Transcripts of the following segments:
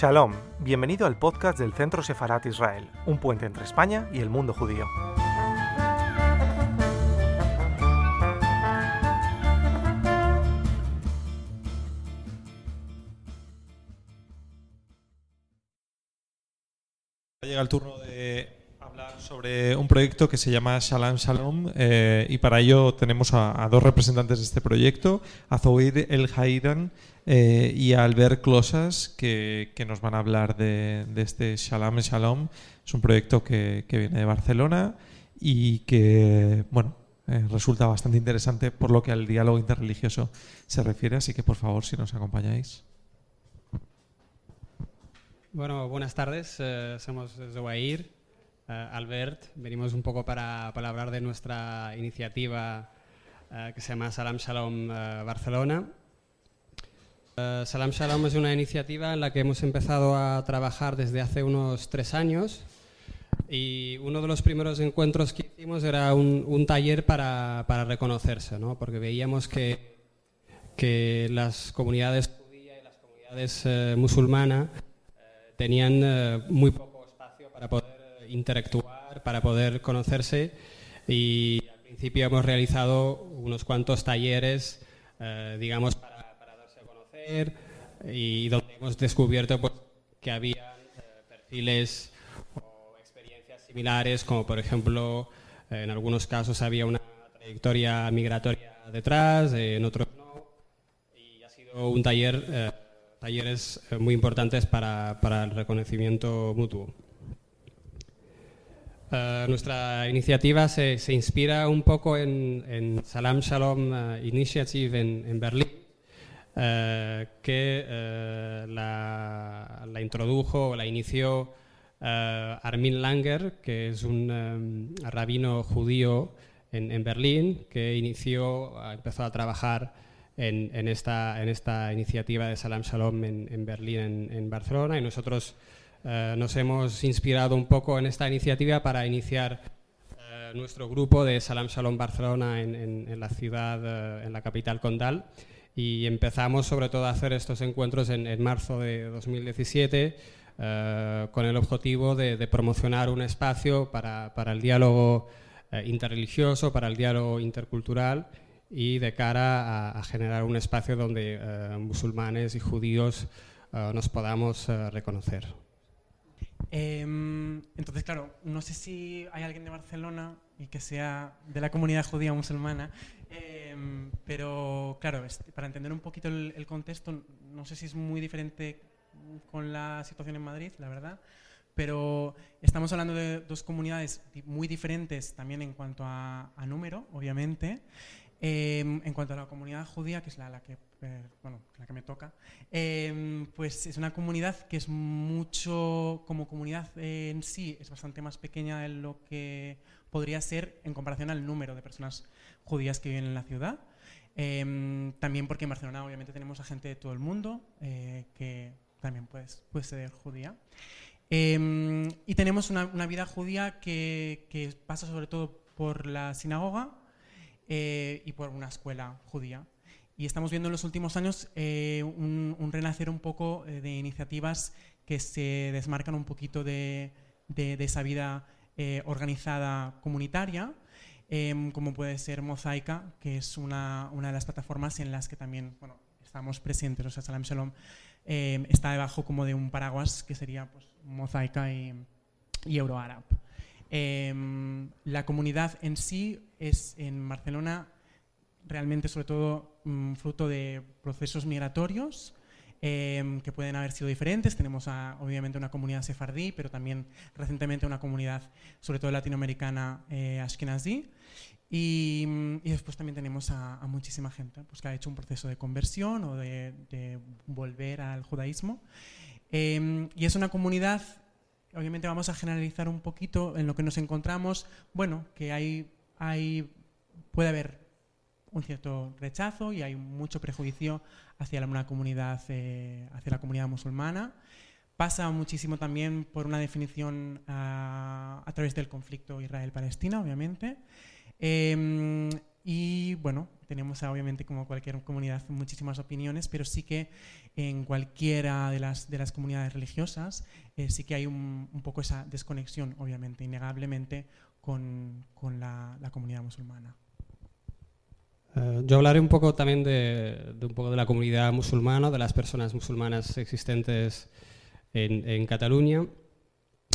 Shalom, bienvenido al podcast del Centro Sefarat Israel, un puente entre España y el mundo judío. Llega el turno de sobre un proyecto que se llama Shalom Shalom eh, y para ello tenemos a, dos representantes de este proyecto, a Zoid El Haidan eh, y a Albert Closas, que, que nos van a hablar de, de este Shalom Shalom. Es un proyecto que, que viene de Barcelona y que, bueno, eh, resulta bastante interesante por lo que al diálogo interreligioso se refiere, así que por favor, si nos acompañáis. Bueno, buenas tardes. somos eh, Albert. Venimos un poco para, para hablar de nuestra iniciativa eh, que se llama Salam Shalom eh, Barcelona. Salam Shalom es una iniciativa en la que hemos empezado a trabajar desde hace unos tres años y uno de los primeros encuentros que hicimos era un, un taller para, para reconocerse, ¿no? porque veíamos que, que las comunidades judías y las comunidades musulmanas tenían muy poco espacio para poder interactuar, para poder conocerse y al principio hemos realizado unos cuantos talleres, eh, digamos, para, darse a conocer y donde hemos descubierto pues, que había eh, perfiles o experiencias similares, como por ejemplo, en algunos casos había una trayectoria migratoria detrás, en otros no, y ha sido un taller, eh, talleres muy importantes para, para el reconocimiento mutuo. Eh, nuestra iniciativa se, se inspira un poco en, en Salam Shalom eh, Initiative en, en Berlín, eh, que la, la introdujo, la inició Armin Langer, que es un eh, rabino judío en, en Berlín, que inició, empezó a trabajar en, esta, en esta iniciativa de Salam Shalom en, Berlín, en Barcelona, y nosotros eh, nos hemos inspirado un poco en esta iniciativa para iniciar eh, nuestro grupo de Salam Shalom Barcelona en, la ciudad, eh, en la capital condal. Y empezamos sobre todo a hacer estos encuentros en, marzo de 2017 eh, con el objetivo de, promocionar un espacio para, el diálogo interreligioso, para el diálogo intercultural y de cara a, generar un espacio donde musulmanes y judíos nos podamos reconocer. Em, entonces, claro, no sé si hay alguien de Barcelona y que sea de la comunidad judía musulmana, em, pero claro, este, para entender un poquito el, el contexto, no sé si es muy diferente con la situación en Madrid, la verdad, pero estamos hablando de dos comunidades muy diferentes también en cuanto a, a número, obviamente. Em, en cuanto a la comunidad judía, que es la, la que, eh, bueno, la que me toca, Em, pues es una comunidad que es mucho, como comunidad eh, en sí, es bastante más pequeña de lo que podría ser en comparación al número de personas judías que viven en la ciudad. Em, también porque en Barcelona obviamente tenemos a gente de todo el mundo eh, que también puede, puede ser judía. Em, y tenemos una, una vida judía que, pasa sobre todo por la sinagoga y por una escuela judía. Y estamos viendo en los últimos años eh, un, renacer un poco eh, de iniciativas que se desmarcan un poquito de, de- esa vida eh, organizada comunitaria, em, como puede ser Mosaica, que es una, una de las plataformas en las que también bueno, estamos presentes. O sea, Salam Shalom em, está debajo como de un paraguas que sería pues, Mosaica y, y Euroarab. Em, la comunidad en sí es en Barcelona realmente sobre todo mm, fruto de procesos migratorios em, que pueden haber sido diferentes. Tenemos a- obviamente una comunidad sefardí, pero también recientemente una comunidad sobre todo latinoamericana eh, ashkenazí. Y, mm, y después también tenemos a, muchísima gente pues, que ha hecho un proceso de conversión o de, de volver al judaísmo. Em, y es una comunidad, obviamente vamos a generalizar un poquito en lo que nos encontramos, bueno, que hay, hay puede haber un cierto rechazo y hay mucho prejuicio hacia la, una comunidad, eh, hacia la comunidad musulmana. Pasa muchísimo también por una definición ah, a través del conflicto Israel-Palestina, obviamente. Eh, y bueno, tenemos obviamente como cualquier comunidad muchísimas opiniones, pero sí que en cualquiera de las, de las comunidades religiosas eh, sí que hay un, poco esa desconexión, obviamente, innegablemente, con, con la, comunidad musulmana. Eh, yo hablaré un poco también de, de, un poco de la comunidad musulmana, de las personas musulmanas existentes en, en Cataluña.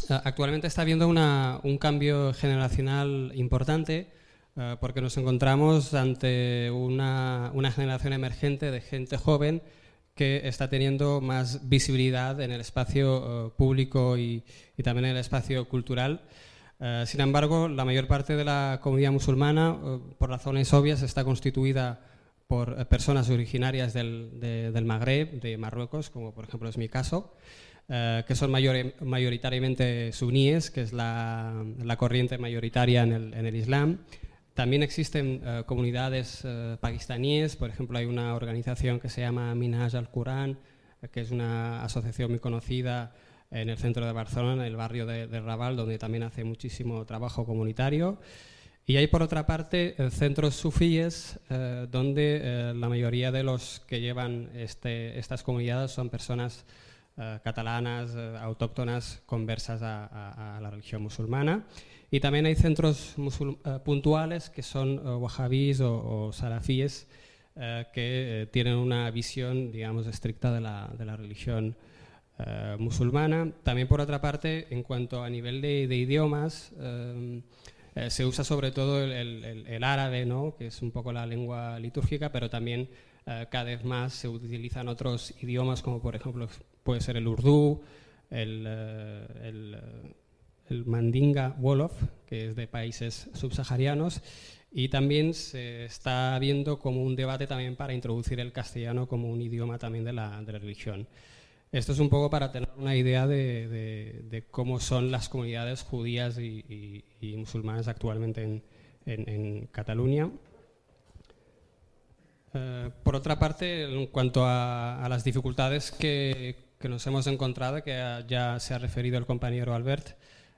Eh, actualmente está habiendo una, un cambio generacional importante eh, porque nos encontramos ante una, generación emergente de gente joven que está teniendo más visibilidad en el espacio público y, también en el espacio cultural. Eh, sin embargo, la mayor parte de la comunidad musulmana, por razones obvias, está constituida por personas originarias del, Magreb, de Marruecos, como por ejemplo es mi caso, que son mayoritariamente suníes, que es la, corriente mayoritaria en el, Islam, también existen eh, comunidades uh, pakistaníes, por ejemplo, hay una organización que se llama Minhaj al-Quran, eh, que es una asociación muy conocida en el centro de Barcelona, en el barrio de, Raval, donde también hace muchísimo trabajo comunitario. Y hay, por otra parte, centros sufíes, donde la mayoría de los que llevan este, estas comunidades son personas catalanas, autóctonas, conversas a la religión musulmana. Y también hay centros eh, puntuales que son uh, wahhabís o, salafíes eh, que tienen una visión, digamos, estricta de la, de la religión musulmana. También, por otra parte, en cuanto a nivel de, de idiomas, se usa sobre todo el, árabe, ¿no? que es un poco la lengua litúrgica, pero también cada vez más se utilizan otros idiomas, como por ejemplo puede ser el urdu, el, Mandinga Wolof, que es de países subsaharianos, y también se está viendo como un debate también para introducir el castellano como un idioma también de la, religión. Esto es un poco para tener una idea de, cómo son las comunidades judías y, musulmanas actualmente en, Cataluña. Eh, por otra parte, en cuanto a, las dificultades que, que, nos hemos encontrado, que ya se ha referido el compañero Albert,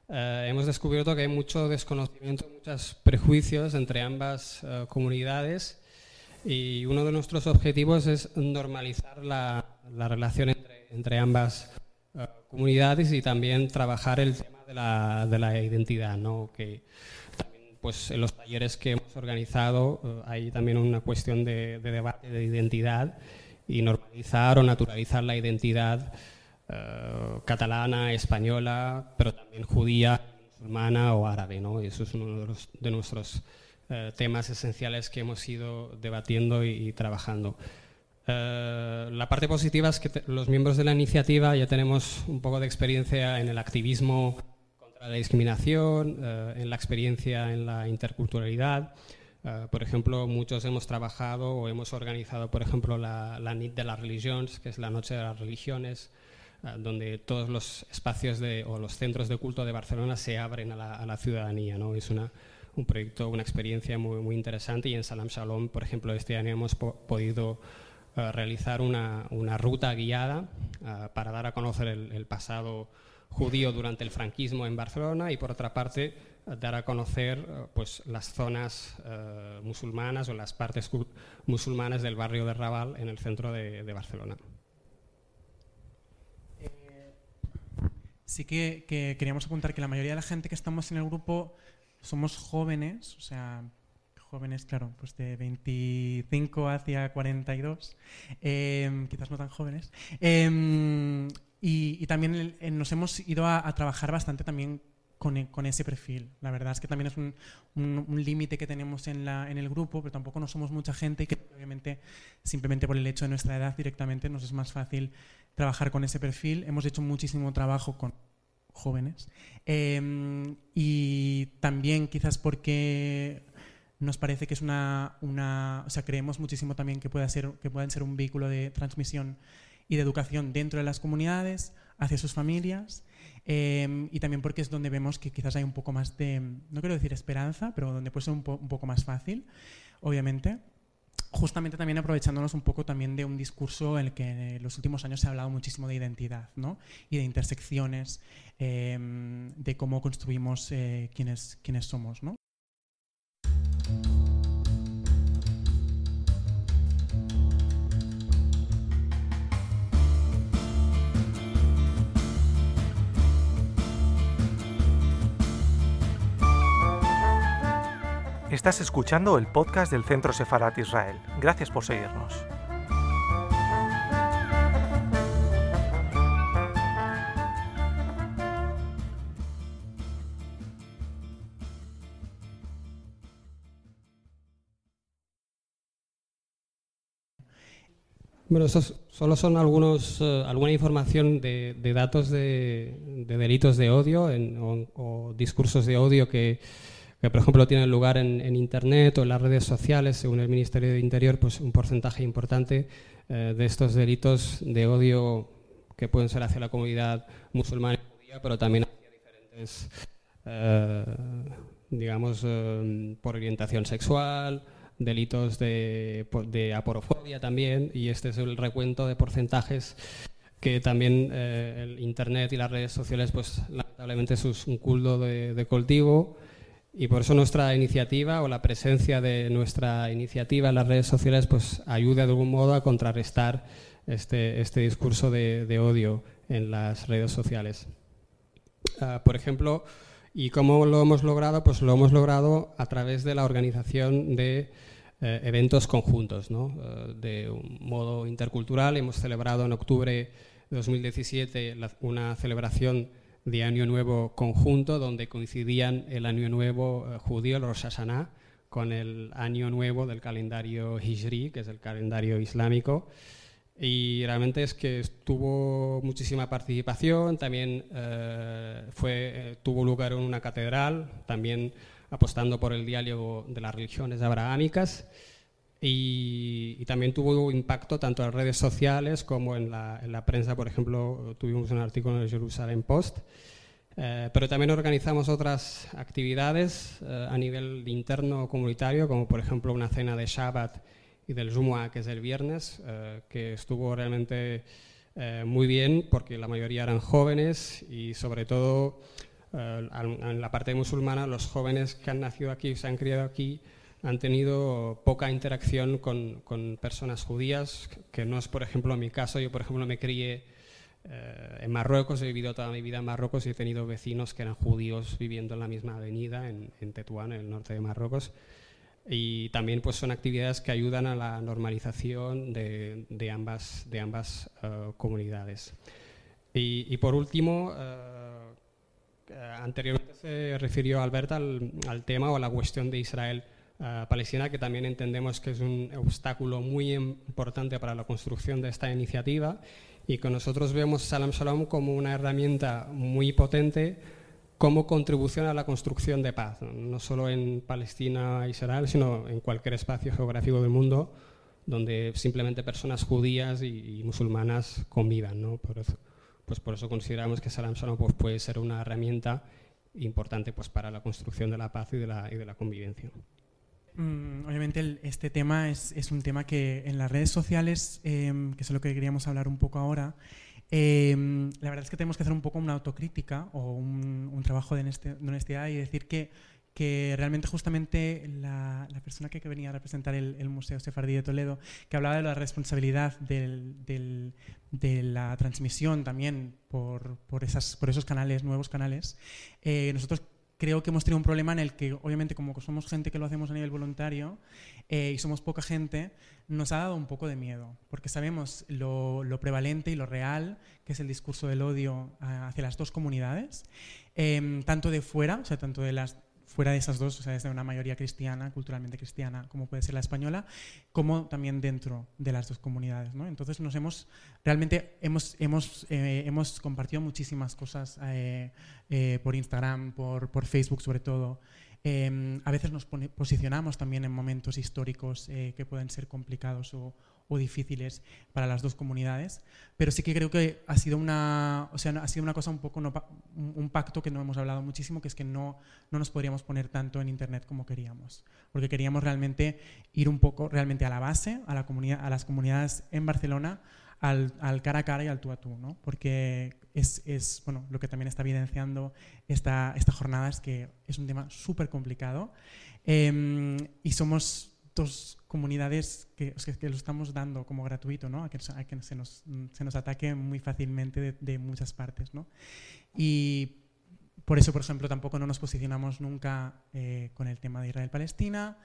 eh, hemos descubierto que hay mucho desconocimiento, muchos prejuicios entre ambas eh, comunidades y uno de nuestros objetivos es normalizar la, la relación entre, entre ambas eh, comunidades y también trabajar el tema de la, de la identidad, ¿no? que también pues, en los talleres que hemos organizado hay también una cuestión de, de debate de identidad y normalizar o naturalizar la identidad eh, catalana, española, pero también judía, musulmana o árabe. ¿no? Y eso es uno de, nuestros eh, temas esenciales que hemos ido debatiendo y, trabajando. Eh, la parte positiva es que los miembros de la iniciativa ya tenemos un poco de experiencia en el activismo contra la discriminación, en la experiencia en la interculturalidad. por ejemplo, muchos hemos trabajado o hemos organizado, por ejemplo, la, la NIT de las Religiones, que es la Noche de las Religiones, donde todos los espacios de, o los centros de culto de Barcelona se abren a la, ciudadanía. ¿no? Es una, un proyecto, una experiencia muy, muy interesante y en Salam Shalom, por ejemplo, este año hemos podido ah, realizar una, una, ruta guiada ah, para dar a conocer el, pasado judío durante el franquismo en Barcelona y por otra parte dar a conocer pues, las zonas musulmanas o las partes musulmanas del barrio de Raval en el centro de Barcelona. sí que, queríamos apuntar que la mayoría de la gente que estamos en el grupo somos jóvenes, o sea, jóvenes, claro, pues de 25 hacia 42, em, quizás no tan jóvenes. Em, y, también nos hemos ido a, trabajar bastante también con, ese perfil. La verdad es que también es un, límite que tenemos en, la, en el grupo, pero tampoco no somos mucha gente y que obviamente simplemente por el hecho de nuestra edad directamente nos es más fácil trabajar con ese perfil. Hemos hecho muchísimo trabajo con jóvenes em, y también quizás porque nos parece que es una, una, o sea, creemos muchísimo también que, pueda ser, que puedan ser un vehículo de transmisión y de educación dentro de las comunidades, hacia sus familias, em, y también porque es donde vemos que quizás hay un poco más de, no quiero decir esperanza, pero donde puede ser un, un poco más fácil, obviamente justamente también aprovechándonos un poco también de un discurso en el que en los últimos años se ha hablado muchísimo de identidad ¿no? y de intersecciones, em, de cómo construimos eh, quiénes, somos. ¿no? Estás escuchando el podcast del Centro Sefarat Israel. Gracias por seguirnos. Bueno, estos solo son algunos, eh, alguna información de, datos de, de, delitos de odio o, discursos de odio que, que, por ejemplo, tienen lugar en, Internet o en las redes sociales. Según el Ministerio de Interior, pues un porcentaje importante eh, de estos delitos de odio que pueden ser hacia la comunidad musulmana pero también hacia diferentes, eh, digamos, eh, por orientación sexual, delitos de, de, aporofobia también, y este es el recuento de porcentajes que también el Internet y las redes sociales, pues lamentablemente es un culto de, de, cultivo, y por eso nuestra iniciativa o la presencia de nuestra iniciativa en las redes sociales pues ayuda de algún modo a contrarrestar este, este discurso de, odio en las redes sociales. Uh, por ejemplo, ¿Y cómo lo hemos logrado? Pues lo hemos logrado a través de la organización de eh, eventos conjuntos, ¿no? eh, de un modo intercultural. Hemos celebrado en octubre de 2017 la, una celebración de Año Nuevo conjunto, donde coincidían el Año Nuevo eh, judío, el Rosh Hashanah, con el Año Nuevo del calendario Hijri, que es el calendario islámico. Y realmente es que tuvo muchísima participación, también eh, fue, eh, tuvo lugar en una catedral, también apostando por el diálogo de las religiones abrahámicas y, y, también tuvo impacto tanto en redes sociales como en la, en la prensa, por ejemplo, tuvimos un artículo en el Jerusalem Post. Eh, pero también organizamos otras actividades eh, a nivel interno comunitario, como por ejemplo una cena de Shabbat y del Jumu'ah, que es el viernes, eh, que estuvo realmente eh, muy bien porque la mayoría eran jóvenes y sobre todo eh, en la parte musulmana los jóvenes que han nacido aquí, se han criado aquí, han tenido poca interacción con, personas judías, que no es por ejemplo mi caso, yo por ejemplo me crié en Marruecos, he vivido toda mi vida en Marruecos y he tenido vecinos que eran judíos viviendo en la misma avenida, en, Tetuán, en el norte de Marruecos. Y también pues, son actividades que ayudan a la normalización de, ambas, de ambas uh, comunidades. Y, por último, uh, anteriormente se refirió Albert al, al, tema o a la cuestión de Israel-Palestina, uh, que también entendemos que es un obstáculo muy importante para la construcción de esta iniciativa y que nosotros vemos Salam Shalom como una herramienta muy potente como contribución a la construcción de paz, no solo en Palestina e Israel, sino en cualquier espacio geográfico del mundo donde simplemente personas judías y, y musulmanas convivan. ¿no? Por, eso, pues por eso consideramos que Salam Shalom pues puede ser una herramienta importante pues para la construcción de la paz y de la, y de la convivencia. Mm, obviamente este tema es, es, un tema que en las redes sociales, eh, que es lo que queríamos hablar un poco ahora, eh, la verdad es que tenemos que hacer un poco una autocrítica o un, un trabajo de, honestidad y decir que, que realmente justamente la, la persona que, venía a representar el, el, Museo Sefardí de Toledo, que hablaba de la responsabilidad del, del, de la transmisión también por, por, esas, por esos canales, nuevos canales, eh, nosotros creo que hemos tenido un problema en el que, obviamente, como somos gente que lo hacemos a nivel voluntario eh, y somos poca gente, nos ha dado un poco de miedo, porque sabemos lo, lo prevalente y lo real que es el discurso del odio hacia las dos comunidades, eh, tanto de fuera, o sea, tanto de las fuera de esas dos, o sea, desde una mayoría cristiana, culturalmente cristiana, como puede ser la española, como también dentro de las dos comunidades. ¿no? Entonces nos hemos, realmente hemos, hemos, eh, hemos compartido muchísimas cosas eh, eh, por Instagram, por, por Facebook sobre todo. Eh, a veces nos posicionamos también en momentos históricos eh, que pueden ser complicados o, o, difíciles para las dos comunidades, pero sí que creo que ha sido una, o sea, ha sido una cosa un poco, no, un pacto que no hemos hablado muchísimo, que es que no, no nos podríamos poner tanto en Internet como queríamos, porque queríamos realmente ir un poco realmente a la base, a, la comunidad, a las comunidades en Barcelona, al, al, cara a cara y al tú a tú, ¿no? porque es, es, bueno, lo que también está evidenciando esta, esta jornada es que es un tema súper complicado eh, y somos dos comunidades que, que, lo estamos dando como gratuito, ¿no? a que, a que se, nos, se, nos, ataque muy fácilmente de, de muchas partes. ¿no? Y por eso, por ejemplo, tampoco no nos posicionamos nunca eh, con el tema de Israel-Palestina.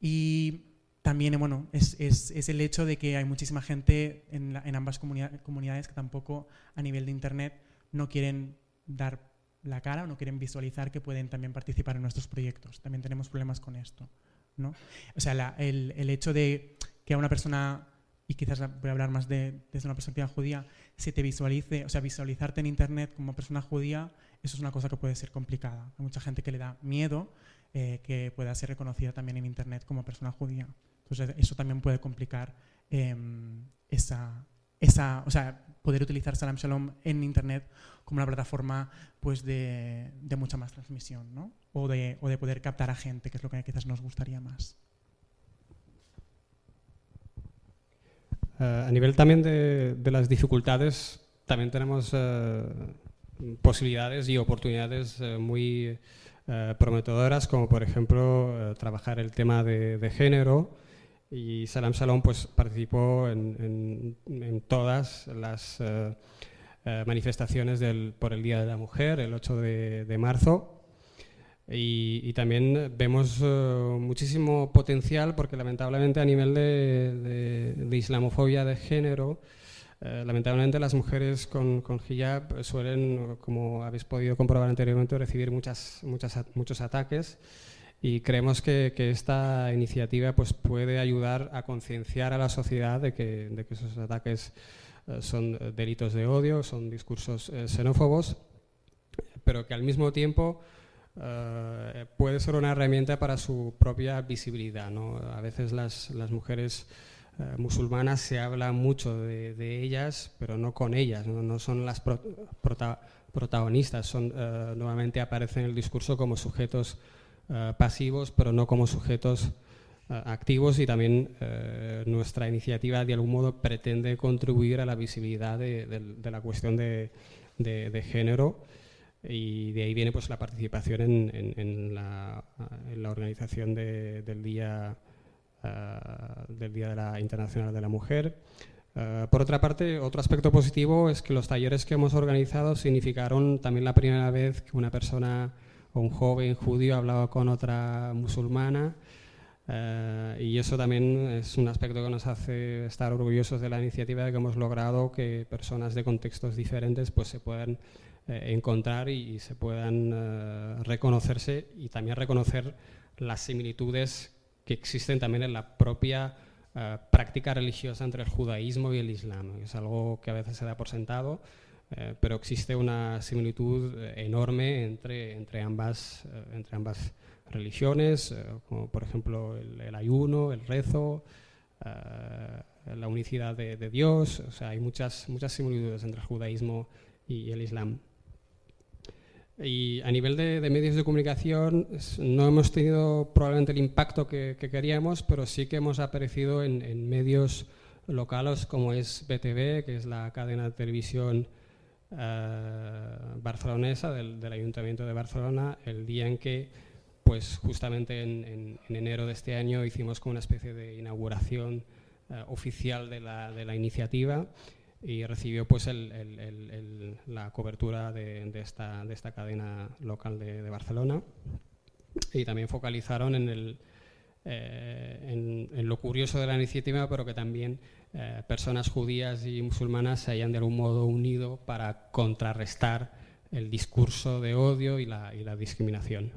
Y también, bueno, es, es, el hecho de que hay muchísima gente en, en ambas comunidades que tampoco a nivel de Internet no quieren dar la cara o no quieren visualizar que pueden también participar en nuestros proyectos. También tenemos problemas con esto. ¿No? O sea, el, el, hecho de que a una persona, y quizás voy a hablar más de, desde una perspectiva judía, se te visualice, o sea, visualizarte en Internet como persona judía, eso es una cosa que puede ser complicada. Hay mucha gente que le da miedo eh, que pueda ser reconocida también en Internet como persona judía. Entonces, eso también puede complicar em, esa, esa, o sea, poder utilizar Salam Shalom en Internet como una plataforma pues, de, de mucha más transmisión, ¿no? o, de, o de poder captar a gente, que es lo que quizás nos gustaría más. Uh, a nivel también de, de, las dificultades, también tenemos uh, posibilidades y oportunidades uh, muy prometedoras, como por ejemplo trabajar el tema de, de género, y Salam Salom pues, participó en, en, todas las uh, uh, manifestaciones del, por el Día de la Mujer, el 8 de, de marzo. Y, y, también vemos uh, muchísimo potencial porque lamentablemente a nivel de, de, de islamofobia de género, lamentablemente las mujeres con, con, hijab suelen, como habéis podido comprobar anteriormente, recibir muchas, muchas, muchos ataques y creemos que, que, esta iniciativa pues, puede ayudar a concienciar a la sociedad de que, de que esos ataques eh, son delitos de odio, son discursos eh, xenófobos, pero que al mismo tiempo eh, puede ser una herramienta para su propia visibilidad. ¿no? A veces las, las mujeres eh, musulmanas se habla mucho de, ellas, pero no con ellas, no, no son las pro, prota, protagonistas, son, eh, nuevamente aparecen en el discurso como sujetos Uh, pasivos, pero no como sujetos uh, activos y también uh, nuestra iniciativa de algún modo pretende contribuir a la visibilidad de, la cuestión de, género. Y de ahí viene pues la participación en la, organización del día del día de la internacional de la mujer. Por otra parte, otro aspecto positivo es que los talleres que hemos organizado significaron también la primera vez que una persona un joven judío hablaba con otra musulmana eh, y eso también es un aspecto que nos hace estar orgullosos de la iniciativa de que hemos logrado que personas de contextos diferentes pues se puedan eh, encontrar y, y, se puedan eh, reconocerse y también reconocer las similitudes que existen también en la propia eh, práctica religiosa entre el judaísmo y el islam. Es algo que a veces se da por sentado, eh, pero existe una similitud eh, enorme entre, entre, ambas, eh, entre ambas religiones, como por ejemplo el, el ayuno, el rezo, la unicidad de, de, Dios, o sea, hay muchas, muchas similitudes entre el judaísmo y el islam. Y a nivel de, de, medios de comunicación no hemos tenido probablemente el impacto que, que queríamos, pero sí que hemos aparecido en, en medios locales como es BTV, que es la cadena de televisión barcelonesa del, Ayuntamiento de Barcelona el día en que pues justamente en, en, en, enero de este año hicimos como una especie de inauguración eh, oficial de la, de la, iniciativa y recibió pues el, la cobertura de, esta, de esta cadena local de Barcelona. Y también focalizaron en el eh, en, en, lo curioso de la iniciativa, pero que también eh, personas judías y musulmanas se hayan de algún modo unido para contrarrestar el discurso de odio y la, y la discriminación.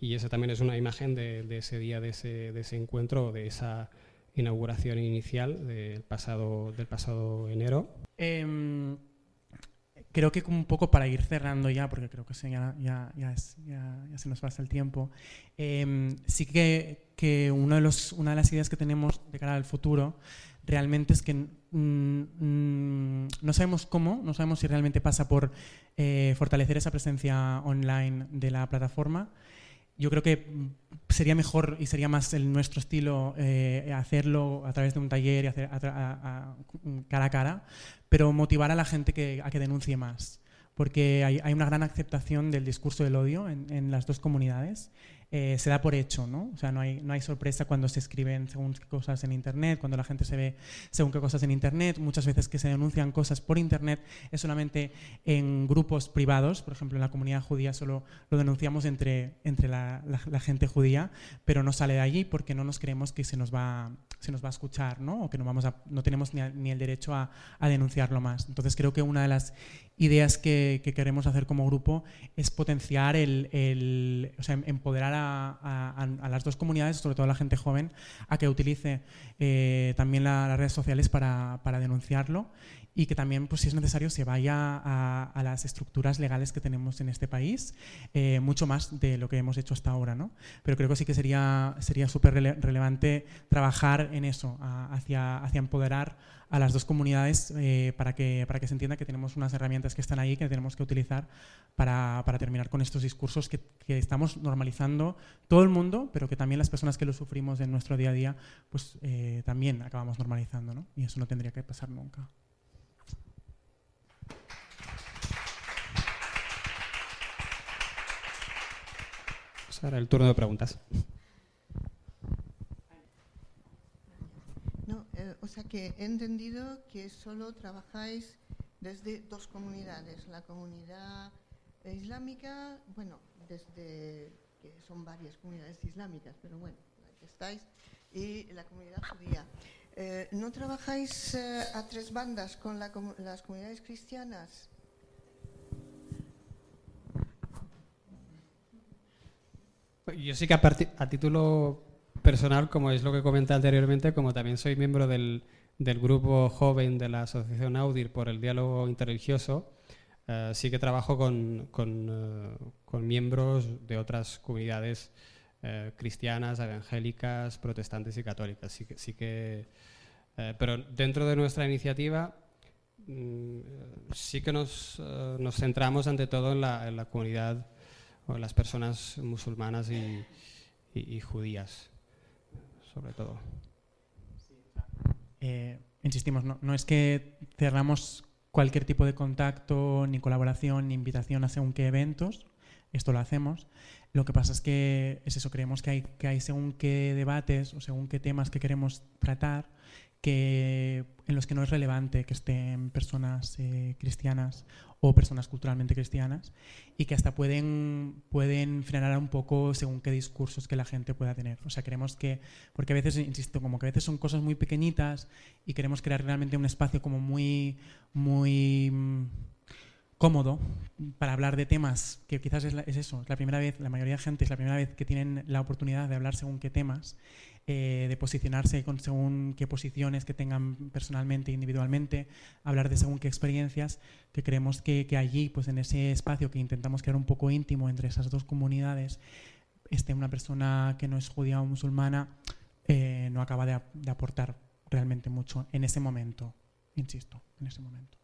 Y esa también es una imagen de, de ese día, de ese, de ese, encuentro, de esa inauguración inicial del pasado, del pasado enero. Eh, creo que un poco para ir cerrando ya, porque creo que ya, se nos pasa el tiempo, eh, sí que, que uno de los, una de las ideas que tenemos de cara al futuro realmente es que mm, no sabemos cómo, no sabemos si realmente pasa por eh, fortalecer esa presencia online de la plataforma. Yo creo que sería mejor y sería más el nuestro estilo eh, hacerlo a través de un taller y hacer a, a, a, cara a cara, pero motivar a la gente que, a que denuncie más, porque hay, hay una gran aceptación del discurso del odio en, en las dos comunidades eh, se da por hecho, ¿no? O sea, no hay, no hay sorpresa cuando se escriben según qué cosas en Internet, cuando la gente se ve según qué cosas en Internet. Muchas veces que se denuncian cosas por Internet es solamente en grupos privados. Por ejemplo, en la comunidad judía solo lo denunciamos entre, entre la, gente judía, pero no sale de allí porque no nos creemos que se nos va, se nos va a escuchar, ¿no? O que no, vamos a, no tenemos ni, ni el derecho a, denunciarlo más. Entonces creo que una de las ideas que, queremos hacer como grupo es potenciar el, o sea, empoderar a, las dos comunidades, sobre todo a la gente joven, a que utilice eh, también las redes sociales para, denunciarlo y que también, pues, si es necesario, se vaya a, las estructuras legales que tenemos en este país, eh, mucho más de lo que hemos hecho hasta ahora. ¿no? Pero creo que sí que sería súper relevante trabajar en eso, hacia, hacia empoderar a las dos comunidades eh, para, que, para que se entienda que tenemos unas herramientas que están ahí que tenemos que utilizar para, para terminar con estos discursos que, que, estamos normalizando todo el mundo, pero que también las personas que lo sufrimos en nuestro día a día, pues eh, también acabamos normalizando, ¿no? Y eso no tendría que pasar nunca. Ahora el turno de preguntas. O sea que he entendido que solo trabajáis desde dos comunidades, la comunidad islámica, bueno, desde que son varias comunidades islámicas, pero bueno, aquí estáis, y la comunidad judía. Eh, ¿No trabajáis eh, a tres bandas con las comunidades cristianas? Yo sí que a título personal, como es lo que comenté anteriormente, como también soy miembro del, del grupo joven de la Asociación Audir por el diálogo interreligioso, eh, sí que trabajo con, con, eh, con, miembros de otras comunidades eh, cristianas, evangélicas, protestantes y católicas. Sí que, sí que, pero dentro de nuestra iniciativa mm, sí que nos, nos, centramos ante todo en la, en la, comunidad o las personas musulmanas y, y judías sobre todo. Eh, insistimos, no, es que cerramos cualquier tipo de contacto, ni colaboración, ni invitación a según qué eventos. Esto lo hacemos. Lo que pasa es que es eso, creemos que hay, que hay según qué debates o según qué temas que queremos tratar que, en los que no es relevante que estén personas eh, cristianas o personas culturalmente cristianas y que hasta pueden, pueden frenar un poco según qué discursos que la gente pueda tener. O sea, queremos que, porque a veces, insisto, como que a veces son cosas muy pequeñitas y queremos crear realmente un espacio como muy, muy cómodo para hablar de temas que quizás es, es eso, es la primera vez, la mayoría de gente es la primera vez que tienen la oportunidad de hablar según qué temas eh, de posicionarse con según qué posiciones que tengan personalmente, individualmente, hablar de según qué experiencias, que creemos que, allí, pues en ese espacio que intentamos crear un poco íntimo entre esas dos comunidades, esté una persona que no es judía o musulmana, eh, no acaba de aportar realmente mucho en ese momento, insisto, en ese momento.